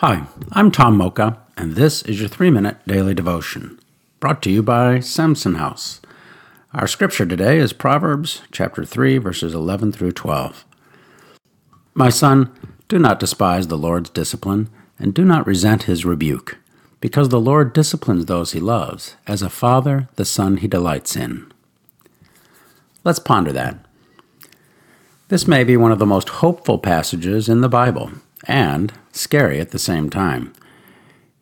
Hi, I'm Tom Mocha, and this is your three minute daily devotion, brought to you by Samson House. Our scripture today is Proverbs chapter 3, verses 11 through 12. My son, do not despise the Lord's discipline, and do not resent his rebuke, because the Lord disciplines those he loves, as a father the son he delights in. Let's ponder that. This may be one of the most hopeful passages in the Bible and scary at the same time.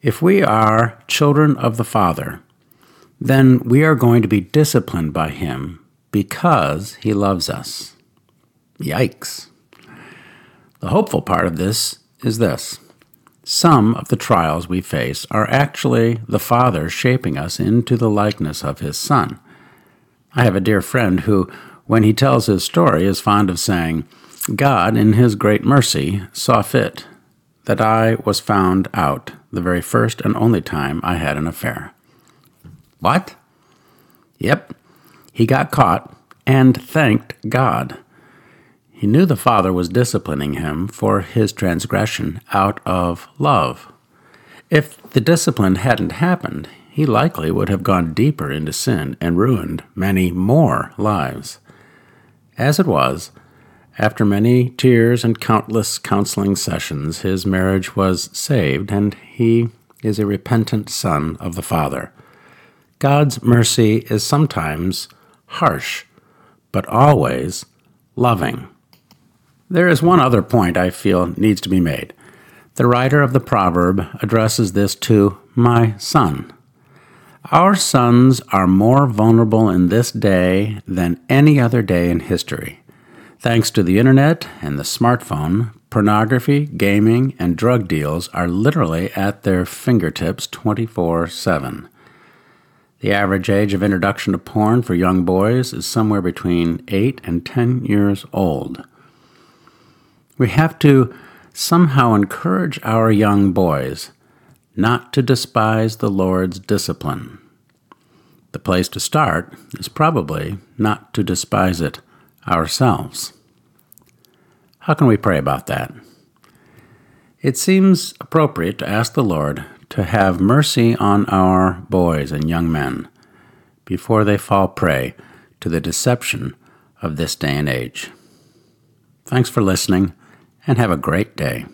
If we are children of the Father, then we are going to be disciplined by Him because He loves us. Yikes. The hopeful part of this is this some of the trials we face are actually the Father shaping us into the likeness of His Son. I have a dear friend who, when he tells his story, is fond of saying, God, in His great mercy, saw fit that I was found out the very first and only time I had an affair. What? Yep, he got caught and thanked God. He knew the Father was disciplining him for his transgression out of love. If the discipline hadn't happened, he likely would have gone deeper into sin and ruined many more lives. As it was, after many tears and countless counseling sessions, his marriage was saved, and he is a repentant son of the Father. God's mercy is sometimes harsh, but always loving. There is one other point I feel needs to be made. The writer of the proverb addresses this to my son. Our sons are more vulnerable in this day than any other day in history. Thanks to the internet and the smartphone, pornography, gaming, and drug deals are literally at their fingertips 24 7. The average age of introduction to porn for young boys is somewhere between 8 and 10 years old. We have to somehow encourage our young boys not to despise the Lord's discipline. The place to start is probably not to despise it ourselves. How can we pray about that? It seems appropriate to ask the Lord to have mercy on our boys and young men before they fall prey to the deception of this day and age. Thanks for listening, and have a great day.